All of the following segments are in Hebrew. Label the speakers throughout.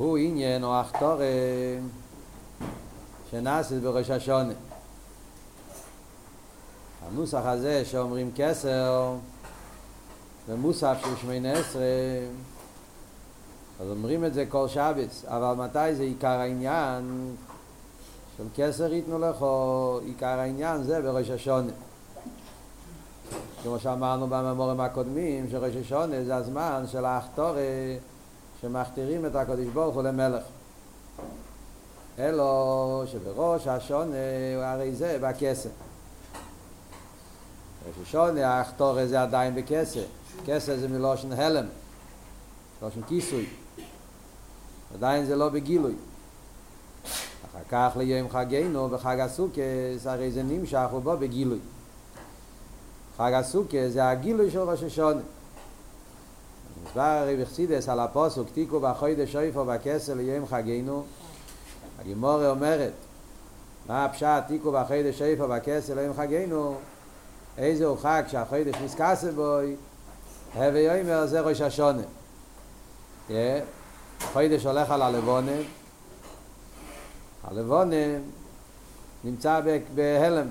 Speaker 1: הוא עניין או אחתור שנעשית בראש השונה. הנוסח הזה שאומרים כסר במוסף של שמונה עשרה אז אומרים את זה כל שבץ, אבל מתי זה עיקר העניין של כסר ייתנו לכו, עיקר העניין זה בראש השונה. כמו שאמרנו בממורים הקודמים, שראש השונה זה הזמן של האחתורה שמכתירים את הקדוש ברוך הוא למלך. אלו שבראש השונה הרי זה בכסר. ראש השונה האחתורה זה עדיין בכסר. כסר זה מלושן הלם, מלושן כיסוי. עדיין זה לא בגילוי. אחר כך ליום חגנו בחג הסוכס הרי זה נמשך ובו בגילוי. חג הסוכס זה הגילוי של ראש השונה. מסבר הרי בחסידס על הפוסוק תיקו בחוידש שויפו בכסר ליום חגנו הגימורה אומרת מה הפשט תיקו בחוידש שויפו בכסר ליום חגנו איזה הוא חג שהחוידש מסכסה בוי הווה יוימר זה ראש השונה. חוידש הולך על הלבונה, הלבונה נמצא בהלם.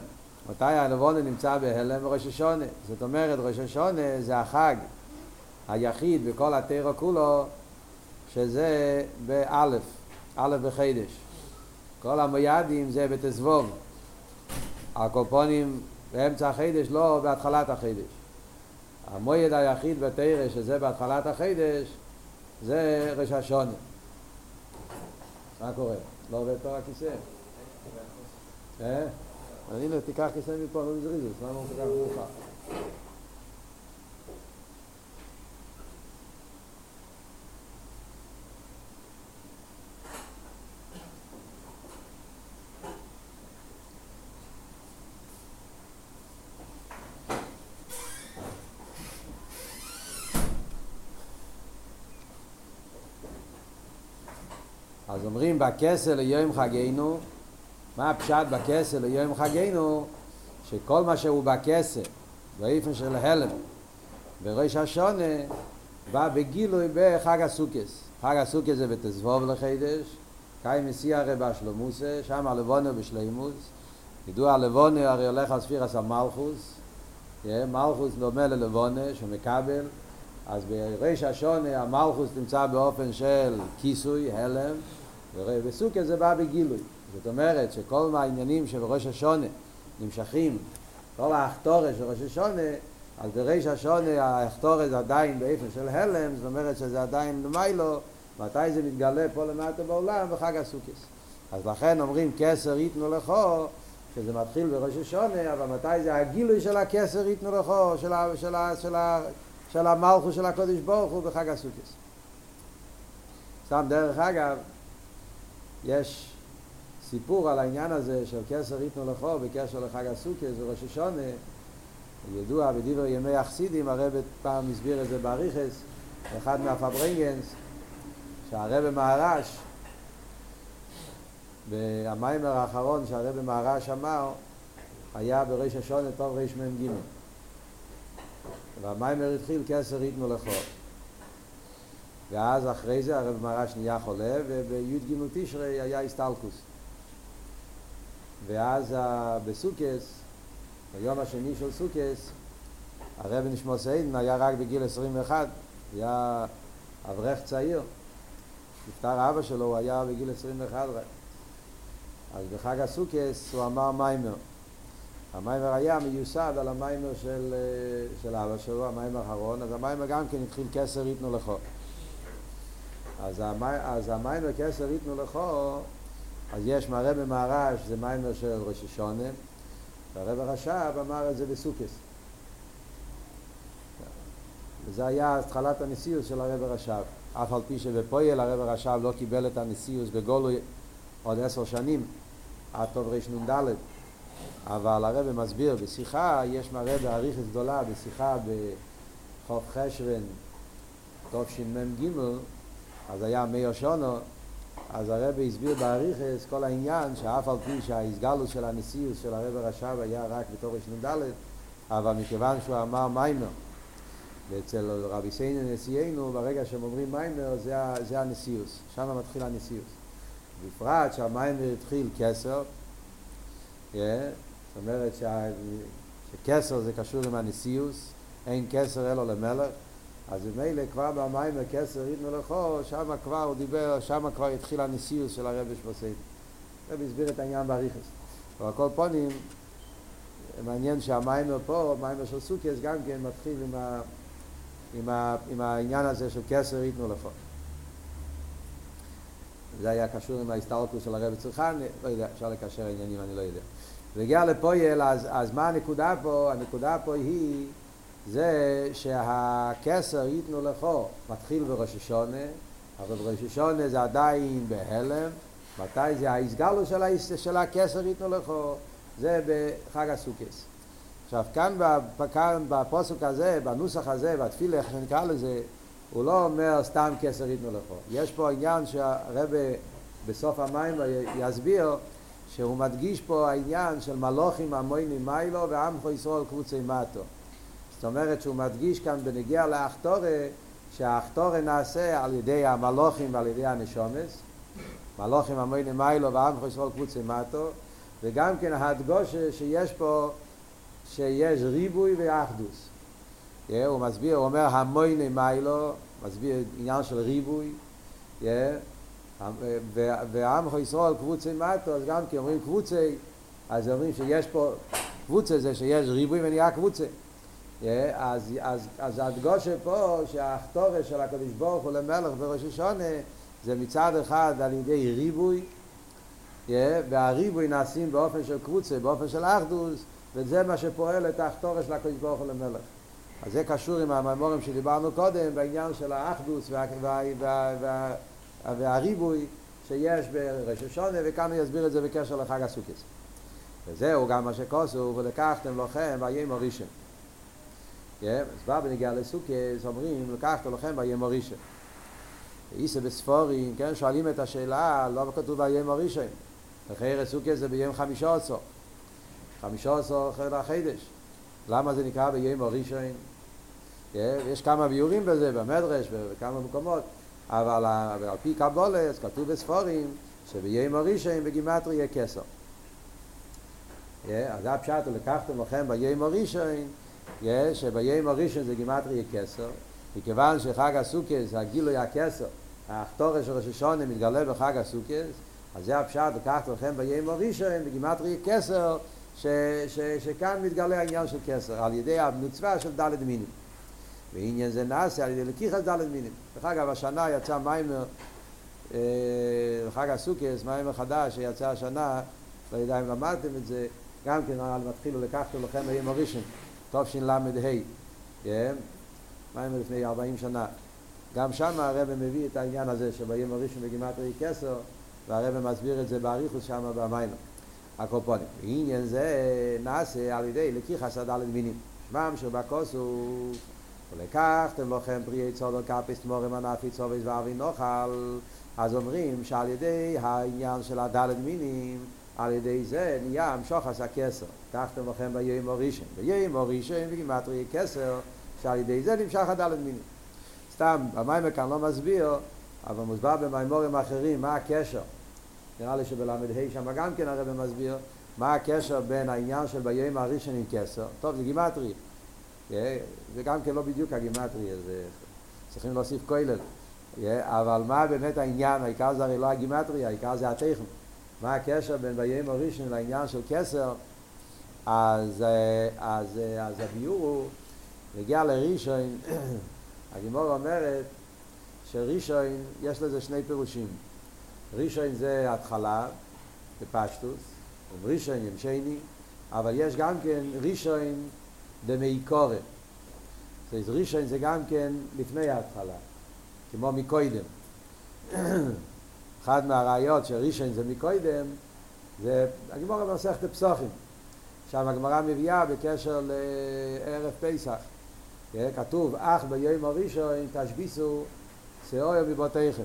Speaker 1: מתי הלבונה נמצא בהלם? בראש השונה. זאת אומרת, ראש השונה זה החג היחיד בכל התירו כולו, שזה באלף, אלף בחידש. כל המוידים זה בתזבוב. הקופונים באמצע החידש, לא בהתחלת החידש. המויד היחיד בתרא, שזה בהתחלת החידש, זה ראש השונה. מה קורה? לא עובד פה הכיסא? אה? הנה, תיקח כיסא מפה, לא בזריזוס, למה הוא כל כך מאוחר? בכסר ליום חגנו, מה הפשט בכסר ליום חגנו? שכל מה שהוא בכסר, באיפן של הלם, בראש השונה, בא בגילוי בחג הסוכס. חג הסוכס זה בתזבוב לחידש, קיים מסיע רבה שלומוסה, שם הלבונו בשלימוס. ידוע הלבונו הרי הולך על ספירס המלכוס, מלכוס דומה ללבונו שמקבל, אז בראש השונה המלכוס נמצא באופן של כיסוי, הלם, וסוכה זה בא בגילוי. זאת אומרת שכל העניינים שבראש השונה נמשכים, כל האחתורה של ראש השונה, אז בראש השונה זה עדיין באיפן של הלם, זאת אומרת שזה עדיין למיילו, מתי זה מתגלה פה למטה בעולם? בחג הסוכס. אז לכן אומרים כסר ייתנו לכו, שזה מתחיל בראש השונה, אבל מתי זה הגילוי של הכסר ייתנו לכו, של, ה, של, של, של המלכו של הקודש ברוך הוא בחג הסוכס. סתם דרך אגב, יש סיפור על העניין הזה של כסר ייתנו לכו בקשר לחג הסוכס וראש השונה. ידוע בדברי ימי החסידים הרב פעם הסביר את זה באריכס אחד מהפברנגנס שהרב מהרש והמיימר האחרון שהרב מהרש אמר היה בראש השונה טוב ריש מ"ג. והמיימר התחיל כסר ייתנו לכו ואז אחרי זה הרב מרש נהיה חולה ובי"ג תשרי היה הסטלקוס ואז בסוכס ביום השני של סוכס הרב נשמע סיידן היה רק בגיל 21 היה אברך צעיר. נפטר אבא שלו הוא היה בגיל 21 רק אז בחג הסוכס הוא אמר מיימר. המאמר היה מיוסד על המאמר של, של אבא שלו, המאמר האחרון, אז המאמר גם כן התחיל כתר יתנו לך. אז, המי, אז המאמר כתר יתנו לך, אז יש מהרבי מהר"ש, זה מאמר של ראש השנה, והרבי רש"ב אמר את זה בסוכות. וזה היה התחלת הנשיאות של הרבי רש"ב. אף על פי שבפועל הרבי רש"ב לא קיבל את הנשיאות בגלוי עוד עשר שנים, עד טוב רנ"ד, אבל הרבא מסביר בשיחה, יש מהרבא אריכת גדולה בשיחה בחוף חשבן, תשמ"ג, אז היה מאיר שונו, אז הרב הסביר באריכס כל העניין שאף על פי שההסגלות של הנשיאות של הרב הרש"ב היה רק בתור רש"ד, אבל מכיוון שהוא אמר מיימר ואצל רבי סיינו נשיאנו, ברגע שהם אומרים מיימר, זה, זה הנשיאוס, שם מתחיל הנשיאוס. בפרט שהמיימר התחיל כסר, yeah, זאת אומרת שה, שכסר זה קשור עם הנשיאוס, אין כסר אלא למלך, אז ממילא כבר במיימר כסר ריתנו לכו, שם כבר הוא דיבר, שם כבר התחיל הנשיאוס של הרבי שבוסיין. הרבי הסביר את העניין באריכס. אבל כל פונים, מעניין שהמיימר פה, מיימר של סוכס, גם כן מתחיל עם ה... עם, ה, עם העניין הזה של כסר ייתנו לפון. זה היה קשור עם ההסתלקות של הרב צריכן, לא יודע, אפשר לקשר עניינים, אני לא יודע. והגיע לפויל, אז, אז מה הנקודה פה? הנקודה פה היא זה שהכסר ייתנו לכו מתחיל בראש השונה, אבל בראש השונה זה עדיין בהלם, מתי זה ההסגלו של, של הכסר ייתנו לכו? זה בחג הסוכס. עכשיו כאן, כאן בפוסק הזה, בנוסח הזה, בתפילה, איך שנקרא לזה, הוא לא אומר סתם כסר ייתנו לכו. יש פה עניין שהרבה בסוף המים יסביר שהוא מדגיש פה העניין של מלוכים המוינים מיילו ועמכו ישראל קבוצי מטו. זאת אומרת שהוא מדגיש כאן בנגיע לאחתורה שהאחתורה נעשה על ידי המלוכים ועל ידי הנשומס מלוכים המוינים מיילו ועמכו ישראל קבוצי מטו וגם כן ההדגושה שיש פה שיש ריבוי ואחדוס. Yeah, הוא מסביר, הוא אומר המויני מיילו, מסביר עניין של ריבוי, yeah, ועמך ישראל קבוצי מטו, אז גם כי אומרים קבוצי, אז אומרים שיש פה, קבוצה זה שיש ריבוי ונהיה קבוצה. Yeah, אז, אז, אז הדגושה פה שהאחתורש של הקדוש ברוך הוא למלך בראש השונה זה מצד אחד על ידי ריבוי yeah, והריבוי נעשים באופן של קבוצה, באופן של אחדוס וזה מה שפועל את האחתורש של הקדוש ברוך הוא למלך. אז זה קשור עם הממורים שדיברנו קודם בעניין של האחדוס וה, וה, וה, וה, והריבוי שיש בראש השונה וכאן הוא יסביר את זה בקשר לחג הסוכס. וזהו גם מה שכוסו ולקחתם לכם ביום הראשון. אז בא בנגיע לסוכס אומרים לקחתם לכם ביום הראשון. איסה בספורים, כן, שואלים את השאלה, לא כתוב ביום הראשון. אחרי סוכס זה ביום חמישה עשור. חמישה עשר אחרי החידש. למה זה נקרא ביום הראשון? יש כמה ביורים בזה, במדרש, בכמה מקומות, אבל על פי קבולס כתוב בספורים שביום הראשון בגימטרי יהיה כסר. אז זה הפשט, לקחתם לכם ביום הראשון, שביום הראשון זה גימטרי כסר, מכיוון שחג הסוכס, הגילוי הכסר, האחתורש של ראש השונה מתגלה בחג הסוכס, אז זה הפשט, לקחתם לכם ביום הראשון בגימטרי כסר, ש, ש, שכאן מתגלה העניין של כסר, על ידי המצווה של דלת מינים. ועניין זה נעשה על ידי לקיחת דלת מינים. דרך אגב, השנה יצא מיימר, חג הסוכס, מיימר חדש שיצא השנה, לא יודע אם למדתם את זה, גם כן על מתחילו לקחתם לכם ביום הראשון, תשל"ה, מיימר לפני 40 שנה. גם שם הרב מביא את העניין הזה שביום הראשון בגימטרי כסר, והרב מסביר את זה באריכוס שם במיימר. הקופונים. עניין זה נעשה על ידי לקיחס הדלת מינים. שמם שבכוס הוא ולקחתם לכם פרי צודו קפיס תמורם ענפי צובס ואבי נאכל אז אומרים שעל ידי העניין של הדלת מינים על ידי זה נהיה המשוך עשה כסר קחתם לכם ביום הראשון ביום הראשון בגימטרי כסר שעל ידי זה נמשך הדלת מינים סתם, המיימר כאן לא מסביר אבל מוסבר במיימורים אחרים מה הקשר נראה לי שבל"ה שם גם כן הרב מסביר מה הקשר בין העניין של ביום הראשון עם כסר. טוב, זה גימטרי. זה גם כן לא בדיוק הגימטרי, זה צריכים להוסיף כולל. אבל מה באמת העניין, העיקר זה הרי לא הגימטרי, העיקר זה הטכן. מה הקשר בין ביום הראשון לעניין של כסר? אז, אז, אז הביור הוא, נגיע לראשון, הגימור אומרת שראשון יש לזה שני פירושים. ראשון זה התחלה, בפשטוס, וראשון עם שני, אבל יש גם כן ראשון במעיקורת. אז ראשון זה גם כן לפני ההתחלה, כמו מקוידם. אחד מהראיות שראשון זה מקוידם, זה הגמרא במסכת הפסוחים. שם הגמרא מביאה בקשר לערב פסח. כתוב, אך ביום הראשון תשביסו שאויה מבותיכם.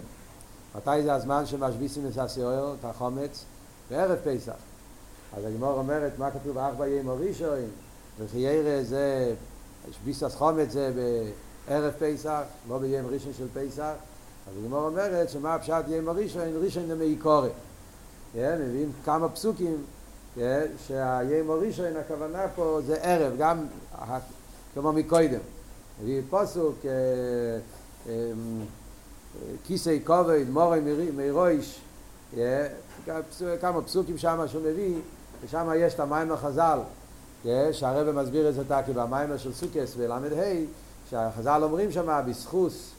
Speaker 1: מתי זה הזמן שמשביסים את הסיוער, את החומץ? בערב פסח. אז הגמור אומרת, מה כתוב אך ביום הראשון? וכי ירא זה, שביסס חומץ זה ערב פסח, לא ביום ראשון של פסח, אז הגמור אומרת שמה הפשט יום הראשון, ראשון דמי קורא. מביאים כמה פסוקים, שהיום הראשון, הכוונה פה זה ערב, גם כמו מקודם. מביא פסוק, כיסי כובד, מורי מרויש, כמה פסוקים שם שהוא מביא, ושם יש את המים החז"ל, שהרבא מסביר את זה תקי במים של סוכס ול"ה, שהחז"ל אומרים שם, בסחוס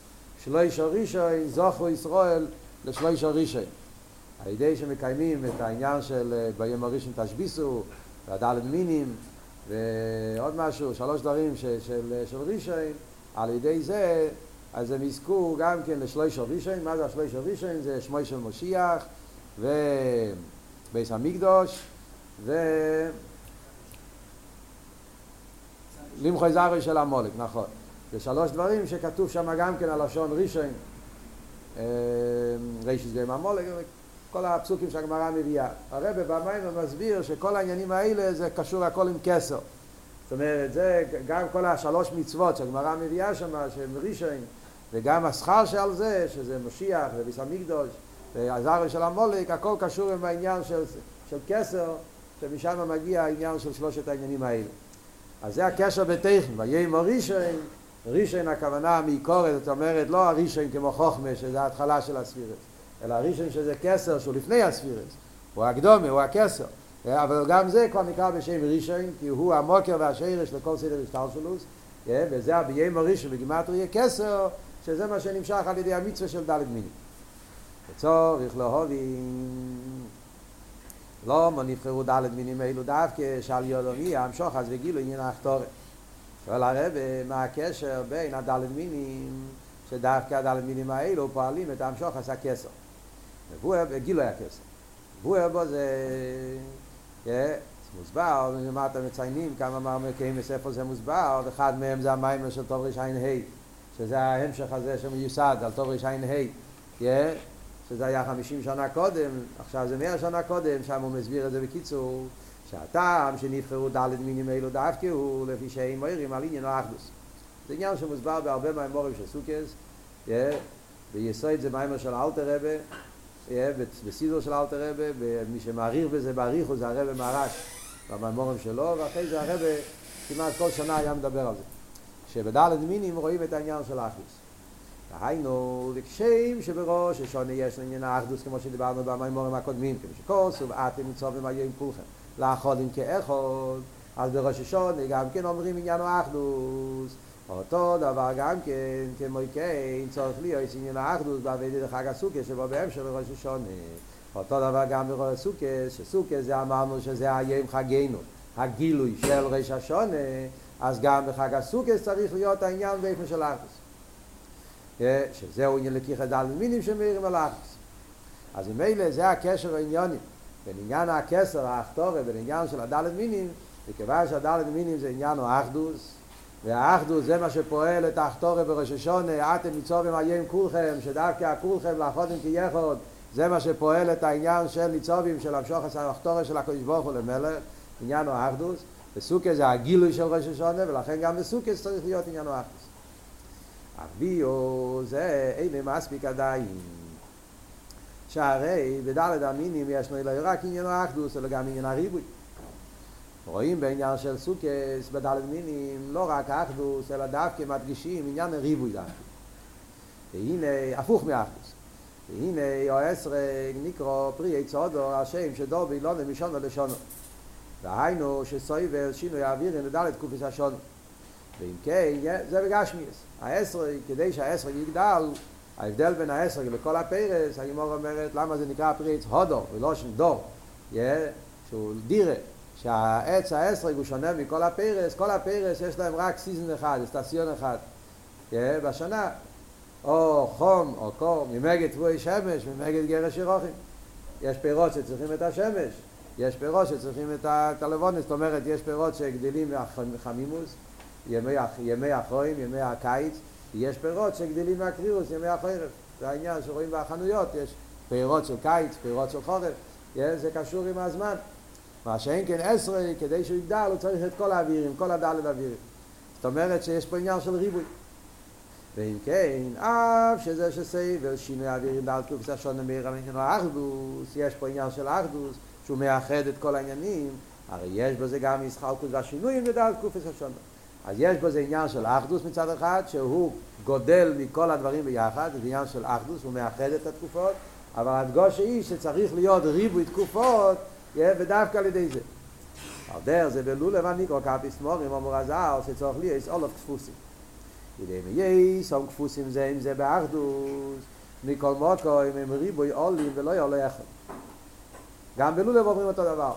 Speaker 1: שלוש הראשון זוכו ישראל לשלוש הראשון. על ידי שמקיימים את העניין של ביום הראשון תשביסו, והדלת מינים, ועוד משהו, שלוש דברים של, של, של ראשון, על ידי זה אז הם יזכו גם כן לשלוש הראשון, מה זה השלוש הראשון? זה שמוי של משיח ובייס המקדוש ו... למחוי זרי של המולק, נכון. זה שלוש דברים שכתוב שם גם כן על לשון ראשון, רישיס גם המולק, כל הפסוקים שהגמרא מביאה. הרב במים מסביר שכל העניינים האלה זה קשור הכל עם כסר. זאת אומרת, זה גם כל השלוש מצוות שהגמרא מביאה שם, שהם ראשון, וגם השכר שעל זה, שזה משיח וביס המקדוש, והזר של המולק, הכל קשור עם העניין של, של כסר, שמשם מגיע העניין של שלושת העניינים האלה. אז זה הקשר בטכן, ויהי הראשון, ראשון הכוונה מעיקורת, זאת אומרת לא הראשון כמו חוכמה, שזה ההתחלה של הספירס, אלא הראשון שזה כסר שהוא לפני הספירס, הוא הקדומה, הוא הכסר. אבל גם זה כבר נקרא בשם ראשון, כי הוא המוקר והשרש לכל סדר השתלשלוס, וזה הביים הראשון בגימטריה כסר, שזה מה שנמשך על ידי המצווה של ד' מיני. וצורך להובין לא מה נבחרו ד' מינים אלו דווקא שעל המשוך אז וגילו עניין ההכתורת. שואל הרב מה הקשר בין הד' מינים שדווקא הד' מינים האלו פועלים את המשוך עשה כסר. והוא גילו היה כסר. והוא בו זה מוסבר, ומה אתם מציינים כמה מרמקים בספר זה מוסבר, ואחד מהם זה המים של טוב רע"ה שזה ההמשך הזה שמיוסד על טוב רע"ה, שזה היה חמישים שנה קודם, עכשיו זה מאה שנה קודם, שם הוא מסביר את זה בקיצור, שהטעם שנבחרו ד' מינים אלו דווקא הוא לפי שהם מוירים על עניין האחדוס. זה עניין שמוסבר בהרבה מהמורים של סוכס, ביסוד זה מיימר של אלתר רבה, בסידור של אלתר רבה, ומי שמעריך בזה בעריכו זה הרבה מהרש במיימורים שלו, ואחרי זה הרבה כמעט כל שנה היה מדבר על זה. שבדלת מינים רואים את העניין של האחדוס. דהיינו, וכשם שבראש השונה יש לעניין האחדוס, כמו שדיברנו במימורים הקודמים, כמו שכוסו, ואתם מצווים היום כולכם, לאחודים כאחוד, אז בראש השונה גם כן אומרים עניין האחדוס. אותו דבר גם כן, כמו כן, צורך להיות עניין האחדוס בעבודת חג הסוכה שבו בהמשך בראש השונה. אותו דבר גם בראש הסוכה, שסוכה זה אמרנו שזה היום חגינו, הגילוי של ראש אז גם בחג הסוכס צריך להיות העניין באיפה של אחדוס. שזהו עניין לקיח הדל מינים שמאירים על אחדוס. אז ממילא זה הקשר העניונים. בין עניין הכסר, האחתורי, בין עניין של הדלת מינים, מכיוון שהדלת מינים זה עניין האחדוס, והאחדוס זה מה שפועל את האחתורי בראש השונה, אתם ניצובים היום כולכם, שדווקא כולכם לאחודים כיחוד, זה מה שפועל את העניין של ניצובים, של המשוך האחתורי של הקדוש ברוך הוא למלך, עניין האחדוס, בסוכה זה הגילוי של ראש השונה, ולכן גם בסוכה צריך להיות עניין האחדוס. אביו זה אין מספיק עדיין. שהרי בדלת המינים יש לנו לא רק עניין האחדוס, אלא גם עניין הריבוי. רואים בעניין של סוכס בדלת מינים לא רק האחדוס, אלא דווקא מדגישים עניין הריבוי דווקא. והנה, הפוך מאחדוס. והנה, או עשרה נקרא פרי עץ הודו, השם שדור בילונה משונו לשונו. דהיינו שסויבר שינוי האוויר אין לדלת קופס השון ואם כן זה בגשמיאס העשר כדי שהעשר יגדל ההבדל בין העשר לכל הפרס הגימור אומרת למה זה נקרא פריץ? הודו ולא של דור שהוא דירה שהעץ העשר הוא שונה מכל הפרס כל הפרס יש להם רק סיזן אחד סטציון אחד. בשנה או חום או קור ממגד תבואי שמש ממגד גרש ירוכים יש פירות שצריכים את השמש יש פירות שצריכים את הלבונת, זאת אומרת, יש פירות שגדלים מהחמימוס, ימי, ימי ימי הקיץ, יש פירות שגדלים מהקרירוס, ימי החורף. זה העניין שרואים בחנויות, יש פירות של קיץ, פירות של חורף, זה קשור עם הזמן. מה שאין כן עשרה, כדי שהוא יגדל, הוא צריך את כל האווירים, כל הדלת אווירים. זאת אומרת שיש פה עניין של ריבוי. ואם כן, אף שזה שסייבר שינוי אווירים דעת קופס השונה מאיר המעניין האחדוס, יש פה עניין של האחדוס, שהוא מאחד את כל העניינים, הרי יש בזה גם ישחלקוס והשינויים בדעת קופס השונה. אז יש בזה עניין של אחדוס מצד אחד, שהוא גודל מכל הדברים ביחד, זה עניין של אחדוס, הוא מאחד את התקופות, אבל הדגוש היא שצריך להיות ריבוי תקופות, ודווקא על ידי זה. על דרך זה בלולב הניקרו קאפיס מורים, אומר הזר, שצריך לי יש אולף דפוסים. ידי מייס, אום כפוסים זה עם זה באחדוס, מכל מוקו, אם הם ריבוי עולים ולא יעולה אחד. גם בלולב אומרים אותו דבר.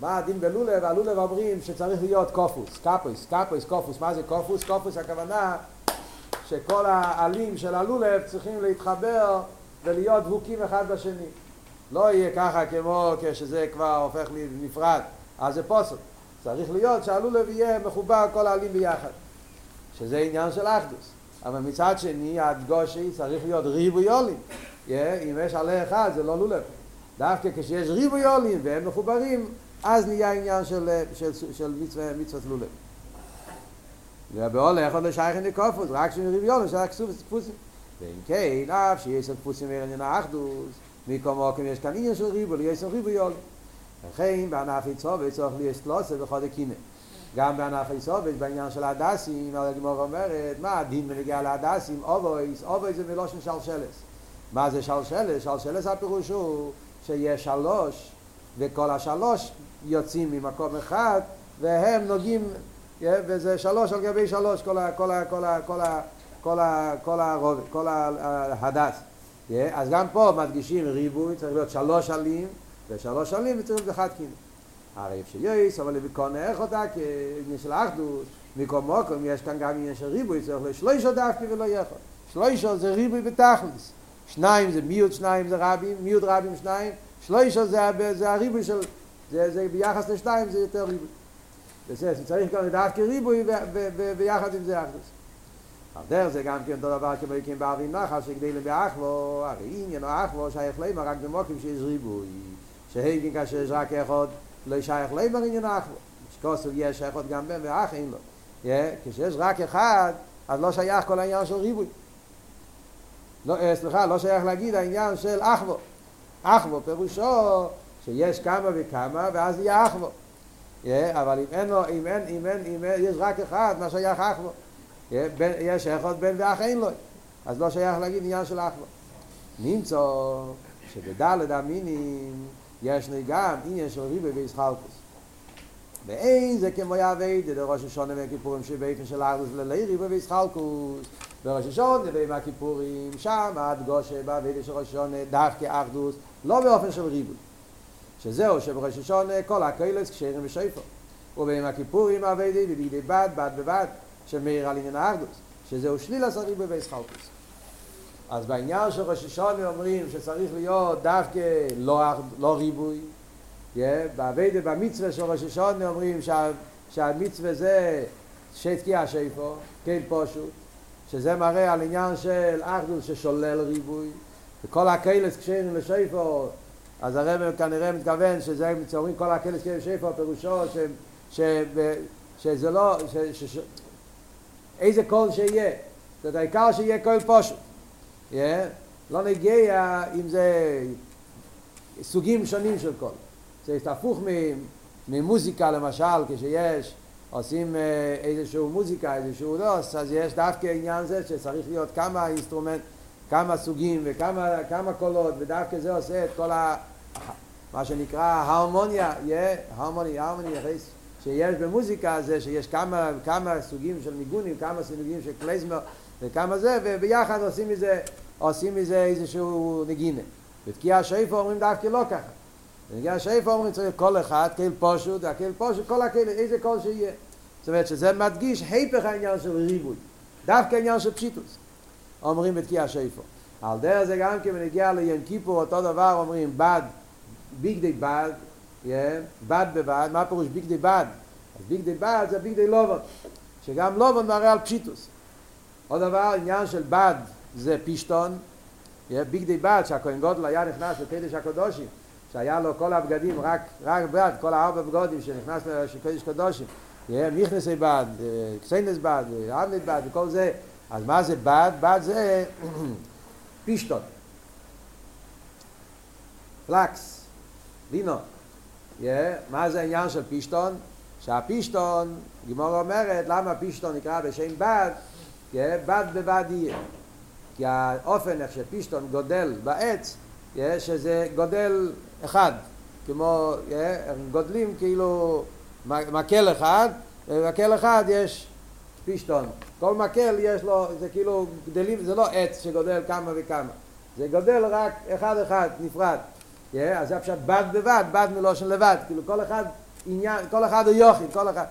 Speaker 1: מה הדין בלולב? הלולב אומרים שצריך להיות קופוס, קפוס, קפוס, קופוס. מה זה קופוס? קופוס הכוונה שכל העלים של הלולב צריכים להתחבר ולהיות דבוקים אחד בשני. לא יהיה ככה כמו כשזה כבר הופך לנפרד, אז זה פוסק. צריך להיות שהלולב יהיה מחובר כל העלים ביחד. שזה עניין של אחדוס. אבל מצד שני, הדגושי צריך להיות ריבוי עולים. אם יש עלה אחד, זה לא לולב. דווקא כשיש ריבוי עולים והם מחוברים, אז נהיה עניין של, של, של, של מצווה, מצוות לולב. ובעולה יכול לשייך לקופוס, רק של ריבוי עולים, שרק סוף דפוסים. ואם כן, אף שיש דפוסים מעניין האחדוס, מכל מקום יש כאן עניין של ריבוי, יש ריבוי עולים. וכן בענף יצור וצורך לי אסטלוסה וחוד הקינה. גם בענף היסובש, בעניין של הדסים, על הגמור אומרת, מה הדין בנגיע להדסים? אובויס, אובויס זה מלושן שלשלס. מה זה שלשלס? שלשלס הפירוש הוא שיש שלוש, וכל השלוש יוצאים ממקום אחד, והם נוגעים, וזה שלוש על גבי שלוש, כל ה... כל. כל. כל. כל ההדס. אז גם פה מדגישים ריבוי, צריך להיות שלוש עלים, ושלוש עלים וצריך להיות אחד כאילו. הרי אפשר יש, אבל לביקון איך אותה כעניין של אחדות, מכל מוקם יש כאן גם עניין של ריבוי, צריך לשלושה דווקא ולא יכול. שלושה זה ריבוי בתכלס. שניים זה מיעוט, שניים זה רבים, מיעוט רבים שניים, שלושה זה, זה הריבוי של, זה, זה ביחס לשתיים זה יותר ריבוי. וזה צריך גם דווקא ריבוי ביחד עם זה אחדות. על דרך זה גם כן אותו דבר כמו יקים בערבים נחל שגדלים באחלו, הרי עניין או אחלו שייך להם רק במוקים שיש ריבוי, שהגין כאשר יש רק אחד לא שייך לבר עניין אחו. שכוסו יש שייכות גם בן ואח אין לו. כשיש רק אחד, אז לא שייך כל העניין של ריבוי. לא, סליחה, לא שייך להגיד העניין של אחבו. אחבו פירושו שיש כמה וכמה ואז יהיה אחבו. אבל אם אין לו, אם אין, אם אין, אם אין, יש רק אחד, מה שייך אחבו. יש שייכות בן ואח אין לו. אז לא שייך להגיד עניין של אחבו. נמצא שבדלת המינים יש לי גם עניין של ריבה וישחלקוס. ואין זה כמו יעבד, זה ראש השונה מהכיפורים שבאיפן של ארדוס ללי ריבה וישחלקוס. בראש השונה ועם הכיפורים, שם הדגושה בעבד של ראש השונה דווקא ארדוס, לא באופן של ריבה. שזהו שבראש השונה כל הקהילס כשרים ושפר. ובעים הכיפורים עבד ובידי בד, בד בבד, שמאיר על עניין הארדוס. שזהו שליל עשר ריבה וישחלקוס. אז בעניין של ראש השונה אומרים שצריך להיות דווקא לא, לא ריבוי, yeah, בעבד במצווה של ראש השונה אומרים שה, שהמצווה זה שתקיע שיפו, כן פשוט, שזה מראה על עניין של אחדוס ששולל ריבוי, וכל הקהילס כשאין לשיפו, אז הרב כנראה מתכוון שזה מצורים כל הקהילס כשאין לשיפו, פירושו ש, ש, שזה לא, ש, ש, ש, איזה קול שיהיה, זאת אומרת העיקר שיהיה קול פשוט. Yeah, לא נגיע אם זה סוגים שונים של קול. זה הפוך ממוזיקה למשל, כשיש, עושים איזשהו מוזיקה, איזשהו דוס, אז יש דווקא עניין זה שצריך להיות כמה instrument, כמה סוגים וכמה כמה קולות, ודווקא זה עושה את כל ה... מה שנקרא ההרמוניה, yeah, הרמוניה, הרמוניה, שיש במוזיקה זה שיש כמה, כמה סוגים של ניגונים, כמה סוגים של כלי זמר, וכמה זה, וביחד עושים מזה, עושים מזה איזשהו נגינה. בתקיע השאיפה אומרים דווקא לא ככה. בתקיע השאיפה אומרים צריך כל אחד, כל פושוט, כל פושוט, כל הכלים, איזה כל שיהיה. זאת אומרת שזה מדגיש היפך העניין של ריבוי. דווקא העניין של פשיטוס. אומרים בתקיע השאיפה. על דרך זה גם כן בנגיע ליום כיפור, אותו דבר אומרים בד, ביגדי בד, בד בבד, מה פירוש ביגדי בד? אז ביגדי בד זה ביגדי לובון, שגם לובון מראה על פשיטוס. עוד דבר, עניין של בד זה פישטון, ביגדי בד שהכהן גודל היה נכנס לקדש הקדושים, שהיה לו כל הבגדים, רק, רק בד, כל הארבע בגודים שנכנס לקדש קדושים, נכנסי בד, קסיינס בד, אבנית בד וכל זה, אז מה זה בד? בד זה פישטון. פלקס, לינו. Yeah, מה זה העניין של פישטון? שהפישטון, גימור אומרת, למה פישטון נקרא בשם בד? Yeah, בד בבד יהיה. כי האופן איך שפישטון גודל בעץ, yeah, שזה גודל אחד, כמו, yeah, גודלים כאילו מקל אחד, ובמקל אחד יש פישטון. כל מקל יש לו, זה כאילו גדלים, זה לא עץ שגודל כמה וכמה, זה גודל רק אחד אחד, נפרד. Yeah, אז זה פשוט בד בבד, בד מלושן לבד, כאילו כל אחד עניין, כל אחד הוא יוחיד, כל אחד.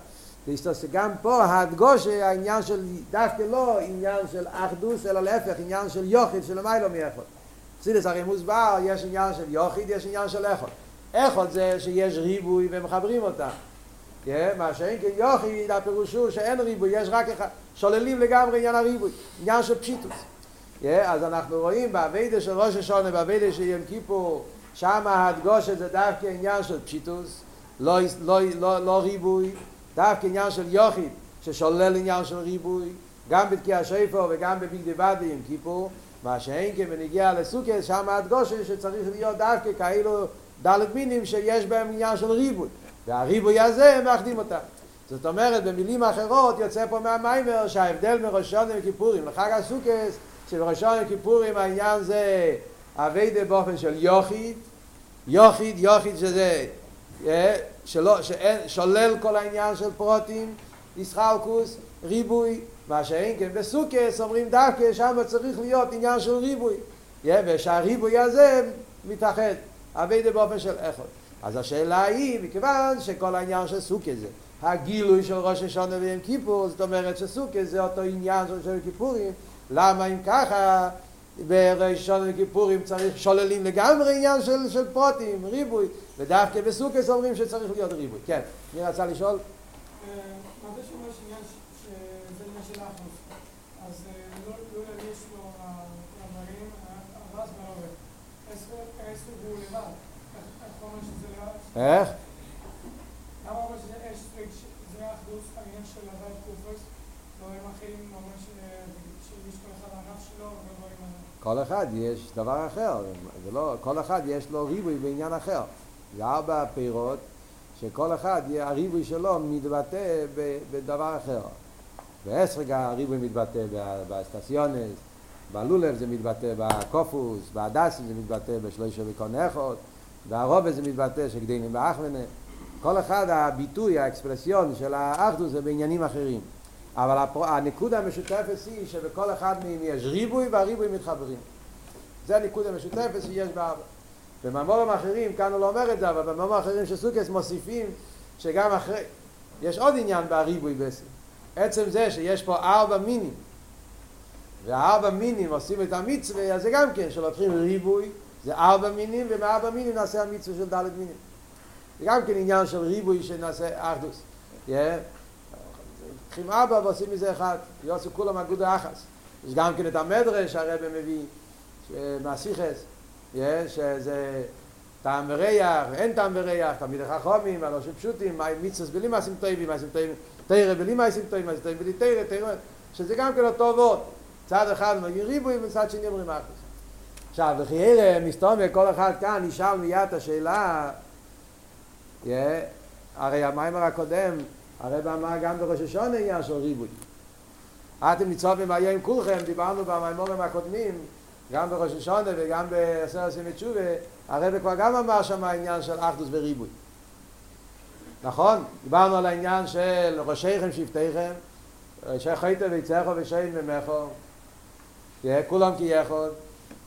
Speaker 1: גם פה ההדגושה, העניין של דווקא לא עניין של אחדוס, אלא להפך, עניין של יוחיד, מיילו מאחוד. חסידס הרי מוסבר, יש עניין של יוחיד, יש עניין של איכות. איכות זה שיש ריבוי ומחברים אותם. כן? מה שאין כן יוחיד, הפירוש הוא שאין ריבוי, יש רק אחד. שוללים לגמרי עניין הריבוי, עניין של פשיטוס. כן? אז אנחנו רואים באביידה של ראש השונה, באביידה של יום כיפור, שם ההדגושה זה דווקא עניין של פשיטוס, לא, לא, לא, לא ריבוי, דווקא עניין של יוחיד, ששולל עניין של ריבוי, גם בתקיע שפר וגם בביג דיבד עם כיפור, מה שאין כן בנגיע לסוכס, שם ההדגושה שצריך להיות דווקא כאלו דלת מינים שיש בהם עניין של ריבוי. והריבוי הזה מאחדים אותם. זאת אומרת, במילים אחרות יוצא פה מהמיימר שההבדל מראשון וכיפורים לחג הסוכס, שבראשון וכיפורים העניין זה אביידה באופן של יוחיד, יוחיד, יוחיד שזה שלא, שאין, שולל כל העניין של פרוטים, ישחלקוס, ריבוי, מה שאין כן בסוכס אומרים דווקא שם צריך להיות עניין של ריבוי, ושהריבוי הזה מתאחד, אביידה באופן של איכות. אז השאלה היא, מכיוון שכל העניין של סוכה זה הגילוי של ראש השונה ויום כיפור, זאת אומרת שסוכה זה אותו עניין של ראש כיפורים, למה אם ככה בראש השונה ויום כיפורים צריך שוללים לגמרי עניין של, של פרוטים, ריבוי, ודווקא בסוכה אומרים שצריך להיות ריבוי. כן, מי רצה לשאול?
Speaker 2: מה זה שאומר שזה עניין של אחוז? אז לא יש לו למרים, הרז בעובד. עשר הוא לבד.
Speaker 1: איך?
Speaker 2: למה אומר שזה אש סטריק, זה האחדוס, העניין של לבד קופוס, דברים אחרים, אומר שיש כל אחד
Speaker 1: יש דבר אחר, זה לא, כל אחד יש לו ריבוי בעניין אחר. זה ארבע פירות שכל אחד, הריבוי שלו מתבטא בדבר אחר. באסרגה הריבוי מתבטא באסטסיונס, בלולב זה מתבטא בקופוס, בהדסים זה מתבטא בשלושה וקונכות, והרובה זה מתבטא שגדלים באחמנה. כל אחד הביטוי, האקספרסיון של האחדוס זה בעניינים אחרים. אבל הנקודה המשותפת היא שבכל אחד מהם יש ריבוי והריבוי מתחברים. זה הנקודה המשותפת שיש בארבע. במאמורים אחרים, כאן הוא לא אומר את זה, אבל במאמורים אחרים של סוכס מוסיפים שגם אחרי, יש עוד עניין בריבוי בעצם. עצם זה שיש פה ארבע מינים, והארבע מינים עושים את המצווה, אז זה גם כן, שלוקחים ריבוי, זה ארבע מינים, ומארבע מינים נעשה המצווה של דלת מינים. זה גם כן עניין של ריבוי שנעשה אחדוס. לוקחים ארבע ועושים מזה אחד, יוצאו כולם אגודה אחס. יש גם כן את המדרש הרב מביא, מהסיכס, שזה טעם וריח, אין טעם וריח, תמיד החכומים, הלושים פשוטים, מצווה בלי מעשים טובים, מעשים טובים, תרא בלי מעשים טובים, מעשים טובים בלי תרא, תרא, שזה גם כן אותו וורט. צד אחד מגיע ריבוי וצד שני אומרים אחדוס. עכשיו, וכי מסתום כל אחד כאן נשאל מיד את השאלה, הרי המיימר הקודם, הרי אמר גם בראש השונה עניין של ריבוי. אתם ניצובים היום כולכם, דיברנו במיימורים הקודמים, גם בראש השונה וגם בעשר עשרים ותשובה, הרב כבר גם אמר שם העניין של אחדוס וריבוי. נכון? דיברנו על העניין של ראשיכם שבטיכם, ראשי חייטה ויצחו ושיין ומחו, כולם כי יכול.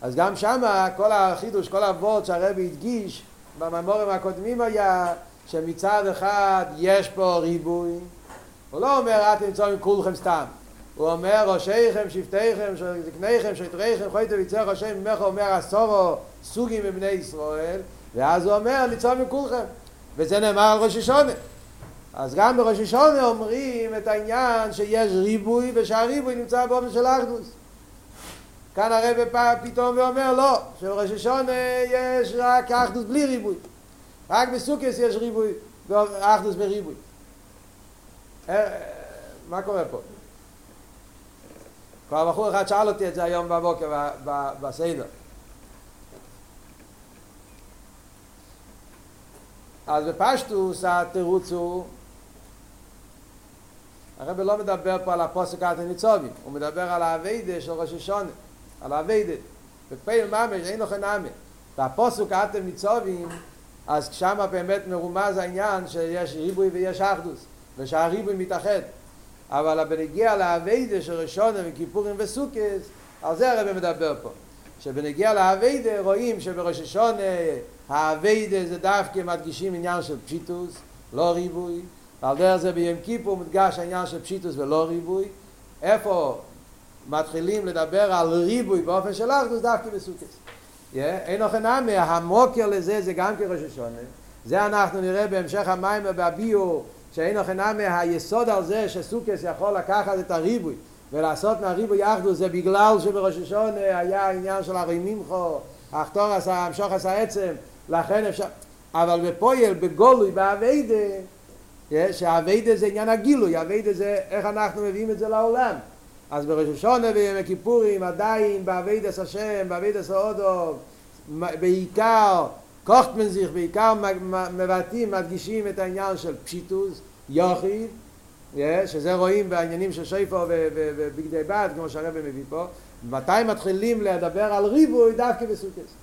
Speaker 1: אז גם שם כל החידוש, כל הוורד שהרבי הדגיש בממורים הקודמים היה שמצד אחד יש פה ריבוי הוא לא אומר אתם נמצאים כולכם סתם הוא אומר ראשיכם, שבטיכם, זקניכם, שטריכם, חויתם ויצר ראשי ממך אומר עשורו סוגים מבני ישראל ואז הוא אומר ניצום כולכם וזה נאמר על ראש השונה. אז גם בראש השונה אומרים את העניין שיש ריבוי ושהריבוי נמצא באופן של אחדוס כאן הרב פתאום ואומר לא, שבראש השונה יש רק אחדוס בלי ריבוי רק בסוכס יש ריבוי, אחדוס בריבוי מה קורה פה? כבר בחור אחד שאל אותי את זה היום בבוקר בסדר. אז בפשטוס התירוץ הוא הרב לא מדבר פה על הפוסק הניצובים, הוא מדבר על האביידה של ראש השונה, על האביידה. בפייל ממש אין לכם נאמה. והפוסק אתם ניצובים, אז שם באמת מרומז העניין שיש ריבוי ויש אחדוס, ושהריבוי מתאחד. אבל בנגיע לאביידה של ראשונה וכיפורים וסוכס, על זה הרב מדבר פה. שבנגיע לאביידה רואים שבראש השונה האביידה זה דווקא מדגישים עניין של פשיטוס, לא ריבוי, ועל דרך זה ביום כיפור מודגש העניין של פשיטוס ולא ריבוי. איפה מתחילים לדבר על ריבוי באופן של אחדוס דווקא בסוכס. Yeah, אין אוכל נמי, המוקר לזה זה גם כראש השונה. זה אנחנו נראה בהמשך המים והביו, שאין אוכל נמי, היסוד על זה שסוכס יכול לקחת את הריבוי ולעשות מהריבוי אחדוס זה בגלל שבראש השונה היה העניין של הרימימחו, החתור עשה, המשוך עשה עצם, לכן אפשר... אבל בפויל, בגולוי, באביידה, שהעבודה זה עניין הגילוי, העבודה זה איך אנחנו מביאים את זה לעולם. אז בראש השנה ביום הכיפורים עדיין בעבודת השם, בעבודת האדם, בעיקר קאכט מען זיך, בעיקר מבטאים, מדגישים את העניין של פשיטות, יוכי, שזה רואים בעניינים של שופר ובגדי בד, כמו שהרבי מביא פה, מתי מתחילים לדבר על ריבוי דווקא בסוכות.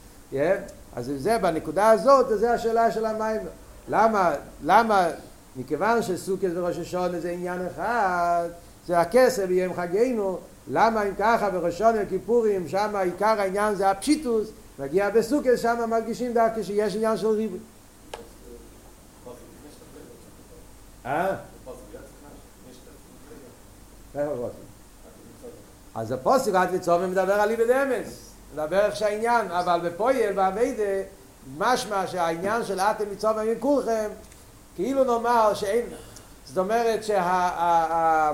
Speaker 1: אז זה בנקודה הזאת, זה השאלה של המאמר. למה, למה, מכיוון שסוכס וראש השונה זה עניין אחד, זה הכסף ביום חגינו, למה אם ככה בראשון וכיפורים שם עיקר העניין זה הפשיטוס, מגיע בסוכס שם מרגישים דווקא שיש עניין של ריבוי. אה? אז הפוסק עד לצום מדבר על איבד אמס, מדבר איך שהעניין, אבל בפויל והווידה משמע שהעניין של אתם מצום עם כולכם כאילו נאמר שאין, זאת אומרת שה...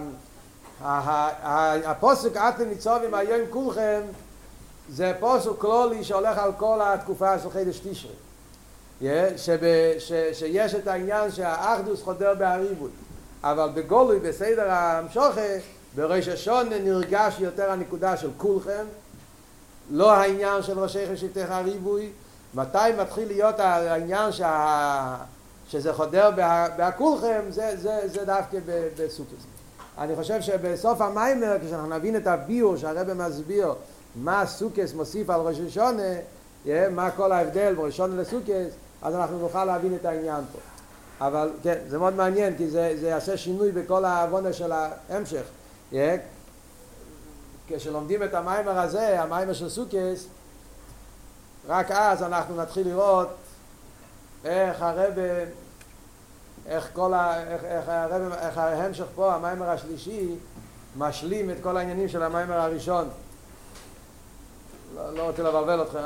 Speaker 1: הפוסק אתם ניצובים היום כולכם זה פוסק כלולי שהולך על כל התקופה של חידש תשרי. שיש את העניין שהאחדוס חודר בהריבוי אבל בגולוי בסדר המשוכה בראש השונה נרגש יותר הנקודה של כולכם לא העניין של ראשי חשיבתך הריבוי. מתי מתחיל להיות העניין שה... שזה חודר בהכולכם? זה, זה, זה דווקא בסוכס אני חושב שבסוף המיימר, כשאנחנו נבין את הביור שהרבא מסביר מה סוכס מוסיף על ראש השונה, מה כל ההבדל בין ראש השונה לסוכס, אז אנחנו נוכל להבין את העניין פה. אבל כן, זה מאוד מעניין, כי זה, זה יעשה שינוי בכל העוונה של ההמשך. כשלומדים את המיימר הזה, המיימר של סוכס, רק אז אנחנו נתחיל לראות איך הרבה איך כל ה... איך, איך, הרב, איך ההמשך פה, המיימר השלישי, משלים את כל העניינים של המיימר הראשון. לא, לא רוצה לבלבל אתכם.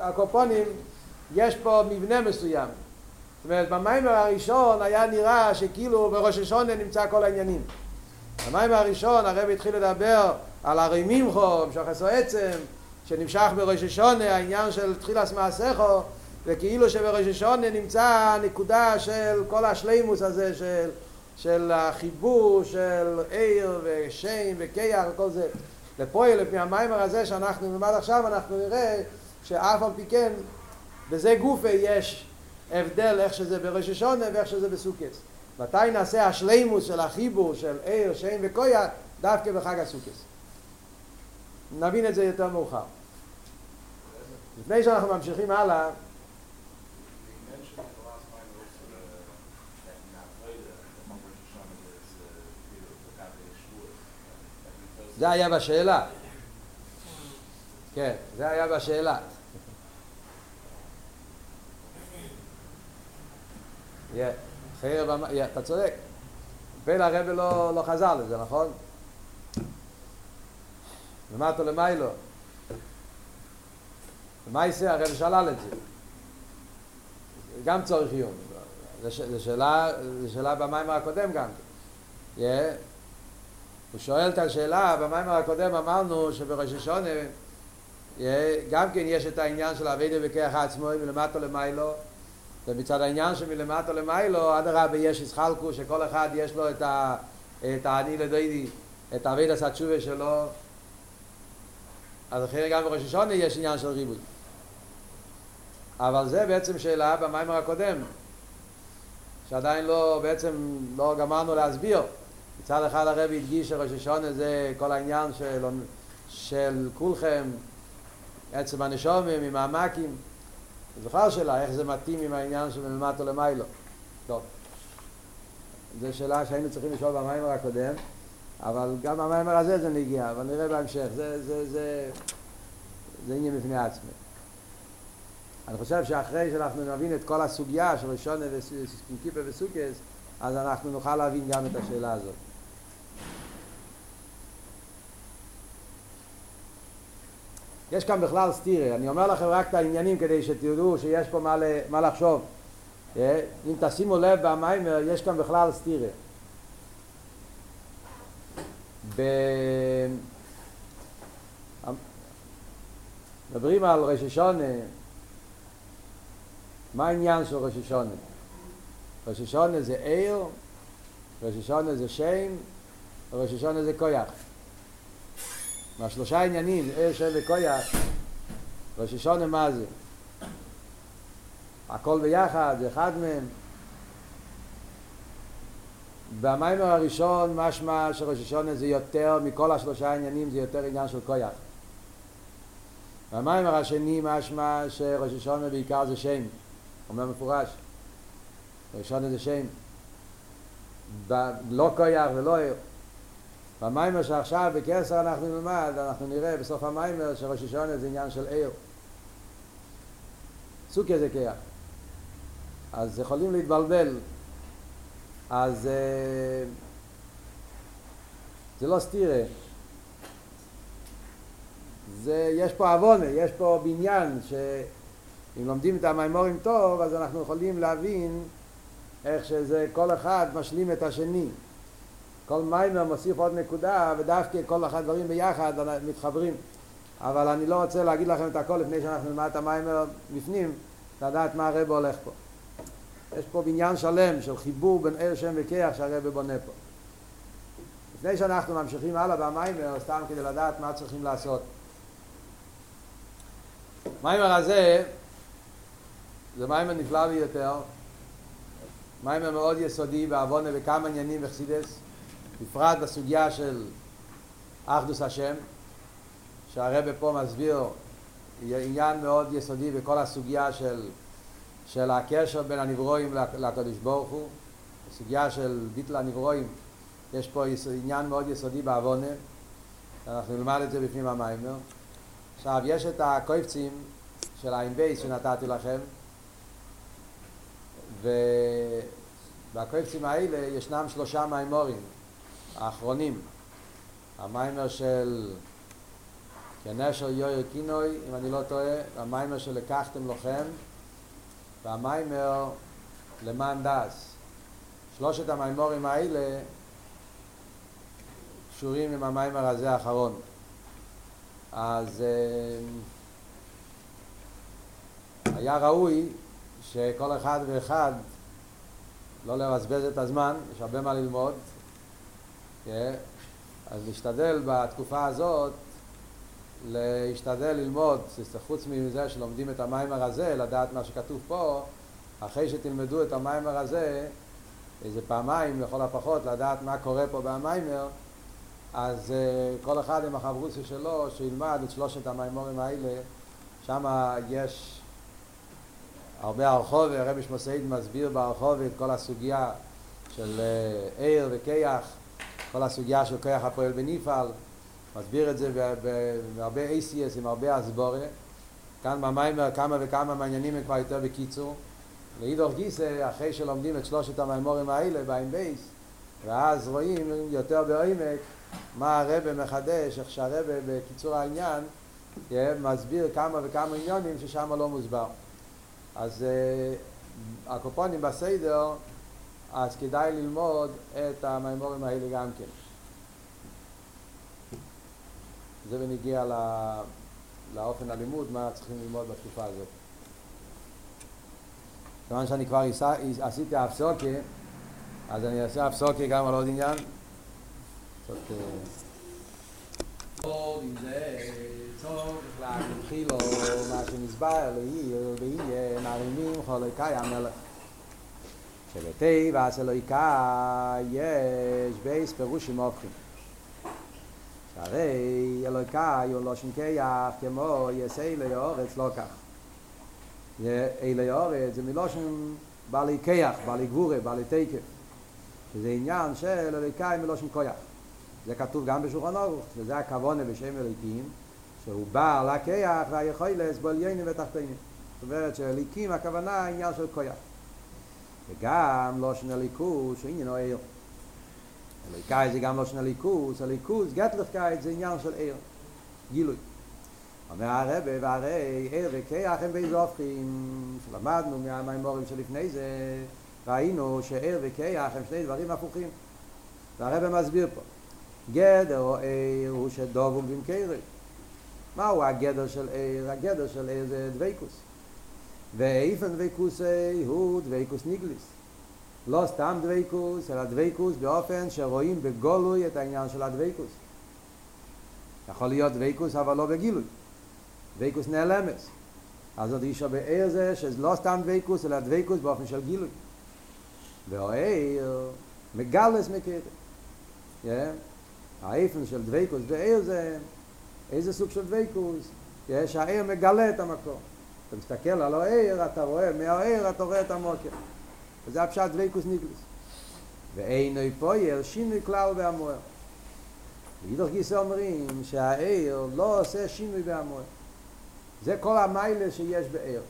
Speaker 1: הקופונים, יש פה מבנה מסוים. זאת אומרת, במיימר הראשון היה נראה שכאילו בראש השונה נמצא כל העניינים. במיימר הראשון הרב התחיל לדבר על הרי מימחו, עשו עצם, שנמשך בראש השונה, העניין של תחילת מעשיכו, וכאילו שבראש השונה נמצא הנקודה של כל השלימוס הזה של, של החיבור של עיר ושם וכיח וכל זה. לפועל, לפי המיימר הזה שאנחנו נלמד עכשיו, אנחנו נראה שאף על פי כן, בזה גופה יש הבדל איך שזה בראש השונה ואיך שזה בסוכס. מתי נעשה השלימוס של החיבור של עיר, שם וכויח, דווקא בחג הסוכס. נבין את זה יותר מאוחר. לפני שאנחנו ממשיכים הלאה, זה היה בשאלה. כן, זה היה בשאלה. חייר במ... אתה צודק. פלא הרב לא, לא חזר לזה, נכון? למטה למיילו. ומה יעשה? הרב שלל את זה. גם צורך עיון. זו שאלה, שאלה במים הקודם גם. Yeah. הוא שואל את השאלה, במיימר הקודם אמרנו שבראש השונה גם כן יש את העניין של אבידה וכיח עצמו מלמטה למיילו ומצד העניין שמלמטה למיילו אדרבה יש ישחלקו שכל אחד יש לו את, האני לדוידי את אבידה סתשובה שלו אז אחרי גם בראש השונה יש עניין של ריבוי. אבל זה בעצם שאלה במיימר הקודם, שעדיין לא, בעצם לא גמרנו להסביר. מצד אחד הרבי הדגיש שראש השונה זה כל העניין של, של כולכם, עצם הנשומים עם העמקים. זו בכלל שאלה, איך זה מתאים עם העניין של מלמטו למיילו. טוב. זו שאלה שהיינו צריכים לשאול במיימר הקודם, אבל גם במיימר הזה זה נגיע, אבל נראה בהמשך. זה, זה, זה, זה עניין בפני עצמי. אני חושב שאחרי שאנחנו נבין את כל הסוגיה של ראשון וסקיפה וסוכס, אז אנחנו נוכל להבין גם את השאלה הזאת. יש כאן בכלל סטירה, אני אומר לכם רק את העניינים כדי שתדעו שיש פה מה, מה לחשוב. אה? אם תשימו לב במיימר, יש כאן בכלל סטירה. ב... מדברים על ראש מה העניין של ראש השונה? זה עיר, ראש זה שם, ראש זה כויח. מהשלושה עניינים, עיר, שם וכויח, ראש השונה מה זה? הכל ביחד, זה אחד מהם. במיימר הראשון משמע שראש השונה זה יותר מכל השלושה עניינים, זה יותר עניין של כויח. במיימר השני משמע שראש השונה בעיקר זה שם, אומר מפורש. ראש השונה זה שם. לא כויח ולא עיר. במיימר שעכשיו בקסר אנחנו נלמד, אנחנו נראה בסוף המיימר שראש השונה זה עניין של עיר. סוכיה זה כיח. אז יכולים להתבלבל. אז אה, זה לא סתירה. זה, יש פה עוונה, יש פה בניין שאם לומדים את המימורים טוב אז אנחנו יכולים להבין איך שזה כל אחד משלים את השני. כל מיימר מוסיף עוד נקודה ודווקא כל אחד דברים ביחד מתחברים. אבל אני לא רוצה להגיד לכם את הכל לפני שאנחנו נלמד את המיימר בפנים, לדעת מה הרב הולך פה. יש פה בניין שלם של חיבור בין ער שם וכיח שהרב בונה פה. לפני שאנחנו ממשיכים הלאה במיימר, סתם כדי לדעת מה צריכים לעשות. מיימר הזה זה מיימר נפלא ביותר, מיימר מאוד יסודי בעוונה בכמה עניינים וחסידס, בפרט בסוגיה של אחדוס השם, שהרבא פה מסביר עניין מאוד יסודי בכל הסוגיה של של הקשר בין הנברואים לקדוש ברוך הוא, הסוגיה של ביטל הנברואים, יש פה עניין מאוד יסודי בעוונה, אנחנו נלמד את זה בפנים המיימר. עכשיו, יש את הקויפצים של העין בייס שנתתי לכם, ובקויפצים האלה ישנם שלושה מיימורים האחרונים. המיימר של כנשר יויר קינוי, אם אני לא טועה, המיימר של לקחתם לכם, והמיימר למען דס. שלושת המיימורים האלה קשורים עם המיימר הזה האחרון. אז היה ראוי שכל אחד ואחד לא לבזבז את הזמן, יש הרבה מה ללמוד? אז להשתדל בתקופה הזאת להשתדל ללמוד, חוץ מזה שלומדים את המיימר הזה, לדעת מה שכתוב פה, אחרי שתלמדו את המיימר הזה, איזה פעמיים לכל הפחות, לדעת מה קורה פה במיימר, אז uh, כל אחד עם החברוסי שלו, שילמד את שלושת המיימורים האלה, שם יש הרבה הרחוב, הרבי שמוסעיד מסביר בהרחוב את כל הסוגיה של uh, עיר וכיח, כל הסוגיה של כיח הפועל בניפעל, מסביר את זה בהרבה ACS עם הרבה הסבורה. כאן במיימר כמה וכמה מעניינים הם כבר יותר בקיצור. לאידוך גיסא, אחרי שלומדים את שלושת המיימורים האלה בעין בייס, ואז רואים יותר בעמק מה הרבה מחדש, איך שהרבה בקיצור העניין מסביר כמה וכמה עניונים ששם לא מוסבר. אז uh, הקופונים בסדר, אז כדאי ללמוד את המיימורים האלה גם כן. זה בנגיע לא, לאופן הלימוד, מה צריכים ללמוד בתקופה הזאת. כיוון שאני כבר עשיתי הפסוקה, אז אני אעשה הפסוקה גם על עוד עניין. עוד עם זה צור בכלל התחילו מה שנסבר לעיר ויהיה מרימים חולקי המלך שבטבע אלוהיקה יש בייס פירושים הופכים. שהרי אלוהיקה הוא לא שנקייח כמו יסי לאורץ לא כך. אלי אורץ זה מלושן בעלי כיח, בעלי גבורה, בעלי תקף. שזה עניין של אלוהיקה מלושן כויח זה כתוב גם בשולחן אורוך, וזה הכוונה בשם אלוהיקים שהוא בא על הכיח והיכולת בו עליינים ותחתינים זאת אומרת שאליקים הכוונה העניין של כויח וגם לא שני ליכוס שעניינו עיר אלוהיקאי זה גם לא שני ליכוס הליכוס גטלכקאי זה עניין של עיר. גילוי. אומר הרבה והרי עיר וכיח הם באיזה הופכים שלמדנו מהמימורים שלפני זה ראינו שעיר וכיח הם שני דברים הפוכים. והרבה מסביר פה גדר או עיר הוא שדובום במקרי מהו הגדר של עיר? הגדר של עיר זה דוויקוס ואיפן דוויקוס הוא דוויקוס ניגליס. לא סתם דוויקוס, אלא דוויקוס באופן שרואים בגולוי את העניין של הדוויקוס יכול להיות דוויקוס אבל לא בגילוי. דוויקוס נעלמס. אז עוד אישה בעיר זה שזה לא סתם דוויקוס אלא דוויקוס באופן של גילוי. והעיר מגלס yeah. האיפן של דוויקוס בעיר זה איזה סוג של דוויקוס יש העיר מגלה את המקום אתה מסתכל על העיר אתה רואה מהעיר אתה רואה את המוקר. וזה הפשט דוויקוס ניגלס ואין אי פויר שינוי כלל בהמוער וידוך גיסא אומרים שהעיר לא עושה שינוי בהמוער זה כל המיילה שיש בעיר.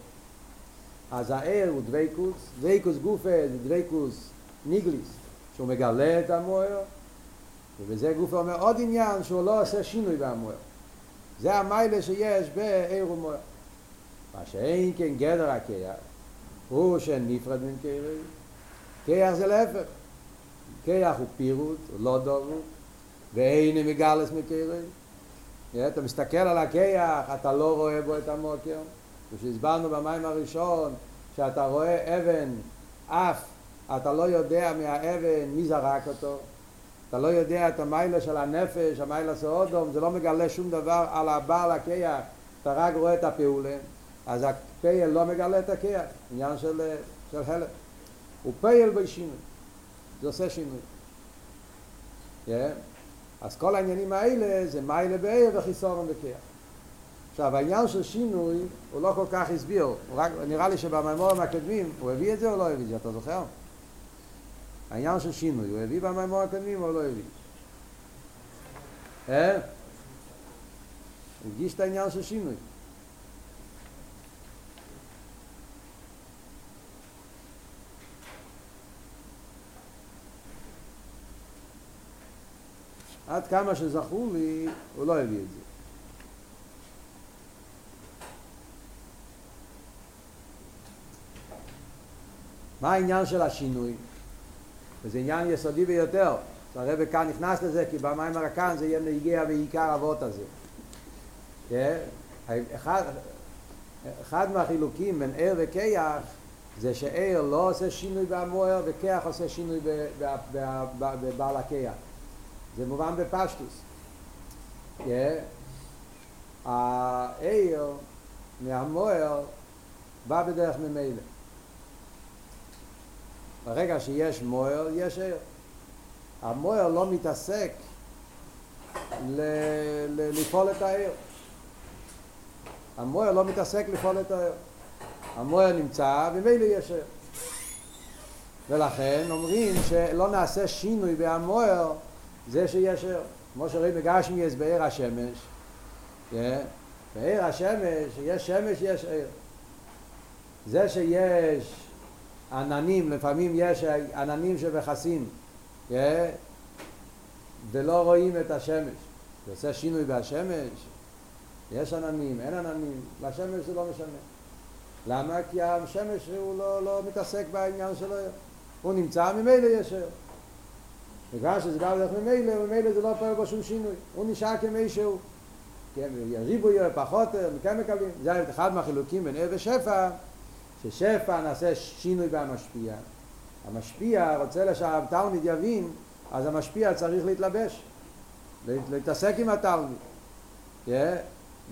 Speaker 1: אז העיר הוא דוויקוס דוויקוס גופה זה דוויקוס ניגליס שהוא מגלה את המוער ובזה גופה אומר עוד עניין שהוא לא עושה שינוי בהמוער זה המיילה שיש בעיר ומוער מה שאין כן גדר הכיח הוא שנפרד מן כיח כיח זה להפך כיח הוא פירוט, הוא לא דובו ואין מגלס מכיח אתה מסתכל על הכיח, אתה לא רואה בו את המוקר ושהסברנו במים הראשון שאתה רואה אבן, אף, אתה לא יודע מהאבן מי זרק אותו אתה לא יודע את המיילה של הנפש, המיילה של אודום, זה לא מגלה שום דבר על הבעל הכיח, אתה רק רואה את הפעולה אז הפייל לא מגלה את הכיח, עניין של, של הלם. הוא פייל בשינוי, זה עושה שינוי. Yeah. אז כל העניינים האלה זה מיילה בעיר וחיסורם בכיח. עכשיו העניין של שינוי הוא לא כל כך הסביר, רק, נראה לי שבמימורים הקדמים הוא הביא את זה או לא הביא את זה, אתה זוכר? העניין של שינוי, הוא הביא במימור הקדמים או לא הביא? אה? הוא הגיש את העניין של שינוי. עד כמה שזכור לי, הוא לא הביא את זה. מה העניין של השינוי? וזה עניין יסודי ביותר. הרב כאן נכנס לזה, כי במים הרקן זה יהיה נהיגה בעיקר אבות הזה. אחד, אחד מהחילוקים בין ער וכיח זה שער לא עושה שינוי במוער וכיח עושה שינוי בבעל הכיח. זה מובן בפשטוס. העיר מהמוער בא בדרך ממילא. ברגע שיש מוער, יש עיר. המוער לא מתעסק ל- ל- לפעול את העיר. המוער לא מתעסק לפעול את העיר. המוער נמצא, ומילא יש עיר. ולכן אומרים שלא נעשה שינוי בהמוער זה שיש עיר. כמו שרואים בגשמי יש בעיר השמש. Yeah. בעיר השמש, יש שמש, יש עיר. זה שיש עננים, לפעמים יש עננים שמכסים, yeah, ולא רואים את השמש. זה עושה שינוי בהשמש, יש עננים, אין עננים, לשמש זה לא משנה. למה? כי השמש הוא לא, לא מתעסק בעניין שלו, הוא נמצא ממילא יש עיר. בגלל שזה בא בדרך ממילא, ממילא זה לא פועל בו שום שינוי, הוא נשאר כמי שהוא. כן, יריבו יהיה פחות, מכן מקבלים. זה אחד מהחילוקים בין ער ושפע, ששפע נעשה שינוי במשפיע. המשפיע רוצה שהתלמיד יבין, אז המשפיע צריך להתלבש, להתעסק עם התלמיד. Yeah.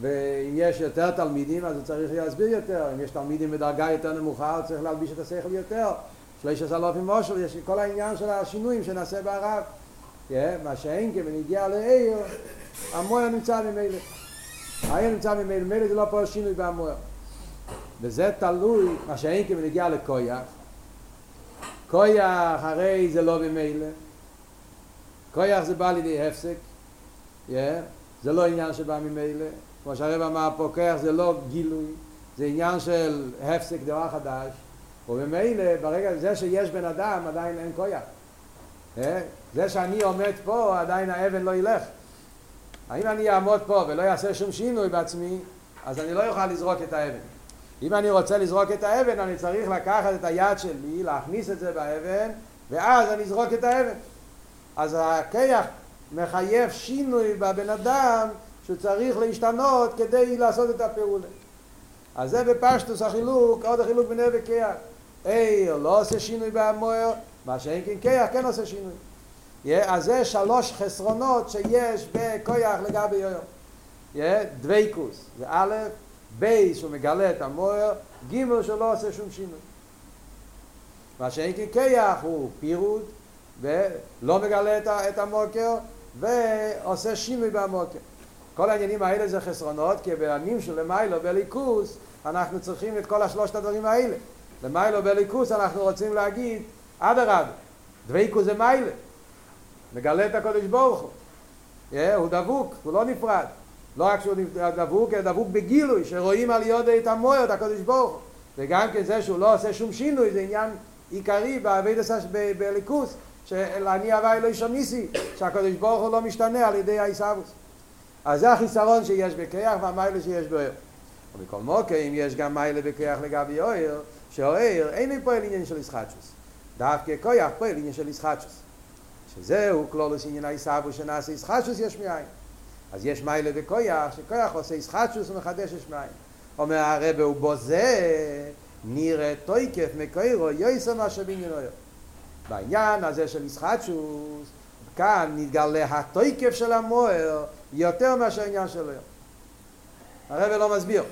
Speaker 1: ואם יש יותר תלמידים אז הוא צריך להסביר יותר, אם יש תלמידים בדרגה יותר נמוכה הוא צריך להלביש את השכל יותר, שלוש אלופים מושל, יש כל העניין של השינויים שנעשה בערב, yeah, מה שאין כבנגיע לעיר, המויר נמצא ממילא, העיר נמצא ממילא, ממילא זה לא פה שינוי במויר, וזה תלוי, מה שאין כבנגיע לקויח, קויח הרי זה לא ממילא, קויח זה בא לידי הפסק, זה לא עניין שבא ממילא, כמו שהרב אמר פה, כוח זה לא גילוי, זה עניין של הפסק דבר חדש, וממילא ברגע זה שיש בן אדם עדיין אין כוח. זה שאני עומד פה עדיין האבן לא ילך. האם אני אעמוד פה ולא אעשה שום שינוי בעצמי, אז אני לא אוכל לזרוק את האבן. אם אני רוצה לזרוק את האבן, אני צריך לקחת את היד שלי, להכניס את זה באבן, ואז אני אזרוק את האבן. אז הכיח מחייב שינוי בבן אדם שהוא צריך להשתנות כדי לעשות את הפעולה. אז זה בפשטוס החילוק, עוד החילוק בנר וכיח. איר לא עושה שינוי במוער, מה שאין כן כיח כן עושה שינוי. אז זה שלוש חסרונות שיש בכויח לגבי יום. דוויקוס, זה א', בייס שהוא מגלה את המוער, ג' שלא עושה שום שינוי. מה שאין כן כיח הוא פירוד, ולא מגלה את המוקר, ועושה שינוי במוקר. כל העניינים האלה זה חסרונות, כי בעניינים של למיילו בליכוס אנחנו צריכים את כל השלושת הדברים האלה. למיילו בליכוס אנחנו רוצים להגיד, אדרבה, דבייקוס זה מיילה. מגלה את הקודש ברוך הוא. הוא דבוק, הוא לא נפרד. לא רק שהוא דבוק, אלא דבוק בגילוי, שרואים על יודי את המויר, את הקודש ברוך הוא. וגם כן זה שהוא לא עושה שום שינוי, זה עניין עיקרי בעבידס בליכוס, שאני הווי לא ניסי, שהקודש ברוך הוא לא משתנה על ידי העיסאוויס. אז זה החיסרון שיש בכיח והמיילה שיש באויר. ובכל מוקר, אם יש גם מיילה בכיח לגבי אויר, שאויר אין פועל עניין של ישחטשוס. דווקא כיח פועל עניין של ישחטשוס. שזהו כלולוס עניין העיסאוו שנעשה ישחטשוס יש מאין. אז יש מיילה בכיח, שכיח עושה ישחטשוס ומחדש יש מאין. אומר הרבה הוא בוזה, נראה תויקף מקוירו יויסר מה שבעניין אויר. בעניין הזה של ישחטשוס, כאן נתגלה התויקף של המוער יותר מאשר העניין של היום. הרב לא מסביר.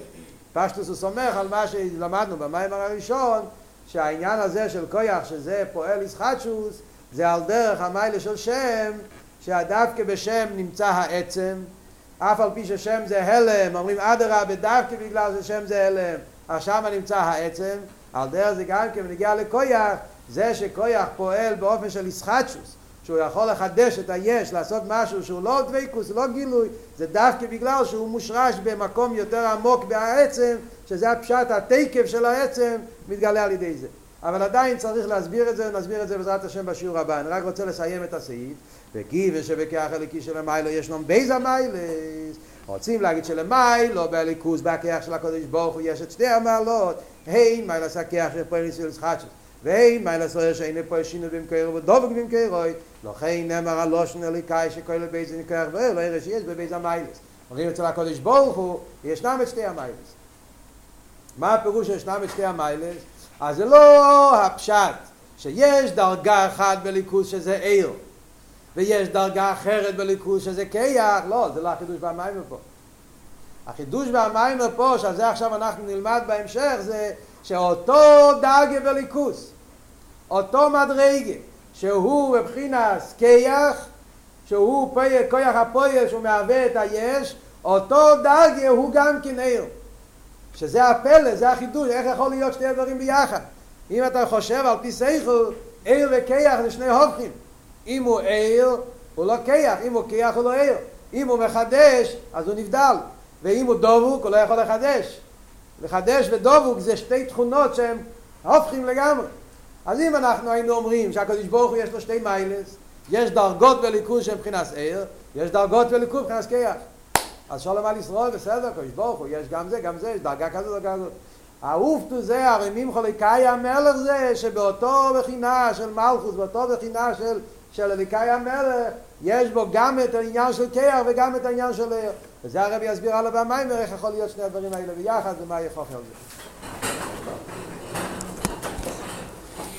Speaker 1: פשטוס הוא סומך על מה שלמדנו במיימר הראשון, שהעניין הזה של כויח, שזה פועל ישחטשוס, זה על דרך המיילה של שם, שדווקא בשם נמצא העצם, אף על פי ששם זה הלם, אומרים אדרבה, דווקא בגלל ששם זה הלם, אז שם נמצא העצם, על דרך זה גם כן נגיע לכויח, זה שכויח פועל באופן של ישחטשוס, שהוא יכול לחדש את היש, לעשות משהו שהוא לא דוויקוס, לא גילוי, זה דווקא בגלל שהוא מושרש במקום יותר עמוק בעצם, שזה הפשט, התקף של העצם, מתגלה על ידי זה. אבל עדיין צריך להסביר את זה, נסביר את זה בעזרת השם בשיעור הבא. אני רק רוצה לסיים את הסעיף. וגיבה שבכך הליקי של המיילו ישנם בייז המיילס. רוצים להגיד שלמיילו בליכוס בהכיח של הקודש ברוך הוא יש את שתי המעלות. הן מיילס הכיח של ישראל חדשת. ואין מה לעשות שאין פה שינו במקרו ודובק במקרו לכן נאמר הלושן אליקאי שכל בייז נקרח ולא יראה שיש בבייז המיילס. אומרים אצל הקודש ברוך הוא ישנם את שתי המיילס. מה הפירוש שישנם את שתי המיילס? אז זה לא הפשט שיש דרגה אחת בליכוז שזה עיר ויש דרגה אחרת בליכוז שזה קייח. לא, זה לא החידוש והמיימר פה. החידוש והמיימר פה שעל זה עכשיו אנחנו נלמד בהמשך זה שאותו דאגה בליכוס אותו מדרגה שהוא בבחינס קייח שהוא פויה, כויח הפויה שהוא מהווה את היש אותו דאגה הוא גם כן עיר. שזה הפלא, זה החידוש, איך יכול להיות שני הדברים ביחד? אם אתה חושב על פי סייכל עיר וקייח זה שני הופכים. אם הוא עיר הוא לא קייח, אם הוא קייח הוא לא עיר. אם הוא מחדש אז הוא נבדל. ואם הוא דבוק הוא לא יכול לחדש. לחדש ודבוק זה שתי תכונות שהן הופכים לגמרי אז אם אנחנו היינו אומרים שהקדוש ברוך הוא יש לו שתי מיילס, יש דרגות בליכוז של מבחינת עיר, יש דרגות בליכוז מבחינת כיח. אז שולם על ישראל בסדר, קדוש ברוך הוא, יש גם זה, גם זה, יש דרגה כזאת, דרגה כזאת. האופטו זה, הרי ממחוליקאי המלך זה, שבאותו בחינה של מלכוס, באותו בחינה של, של אליקאי המלך, יש בו גם את העניין של כיח וגם את העניין של עיר. וזה הרבי יסביר על הבמיימר איך יכול להיות שני הדברים האלה ביחד ומה יחוך על זה.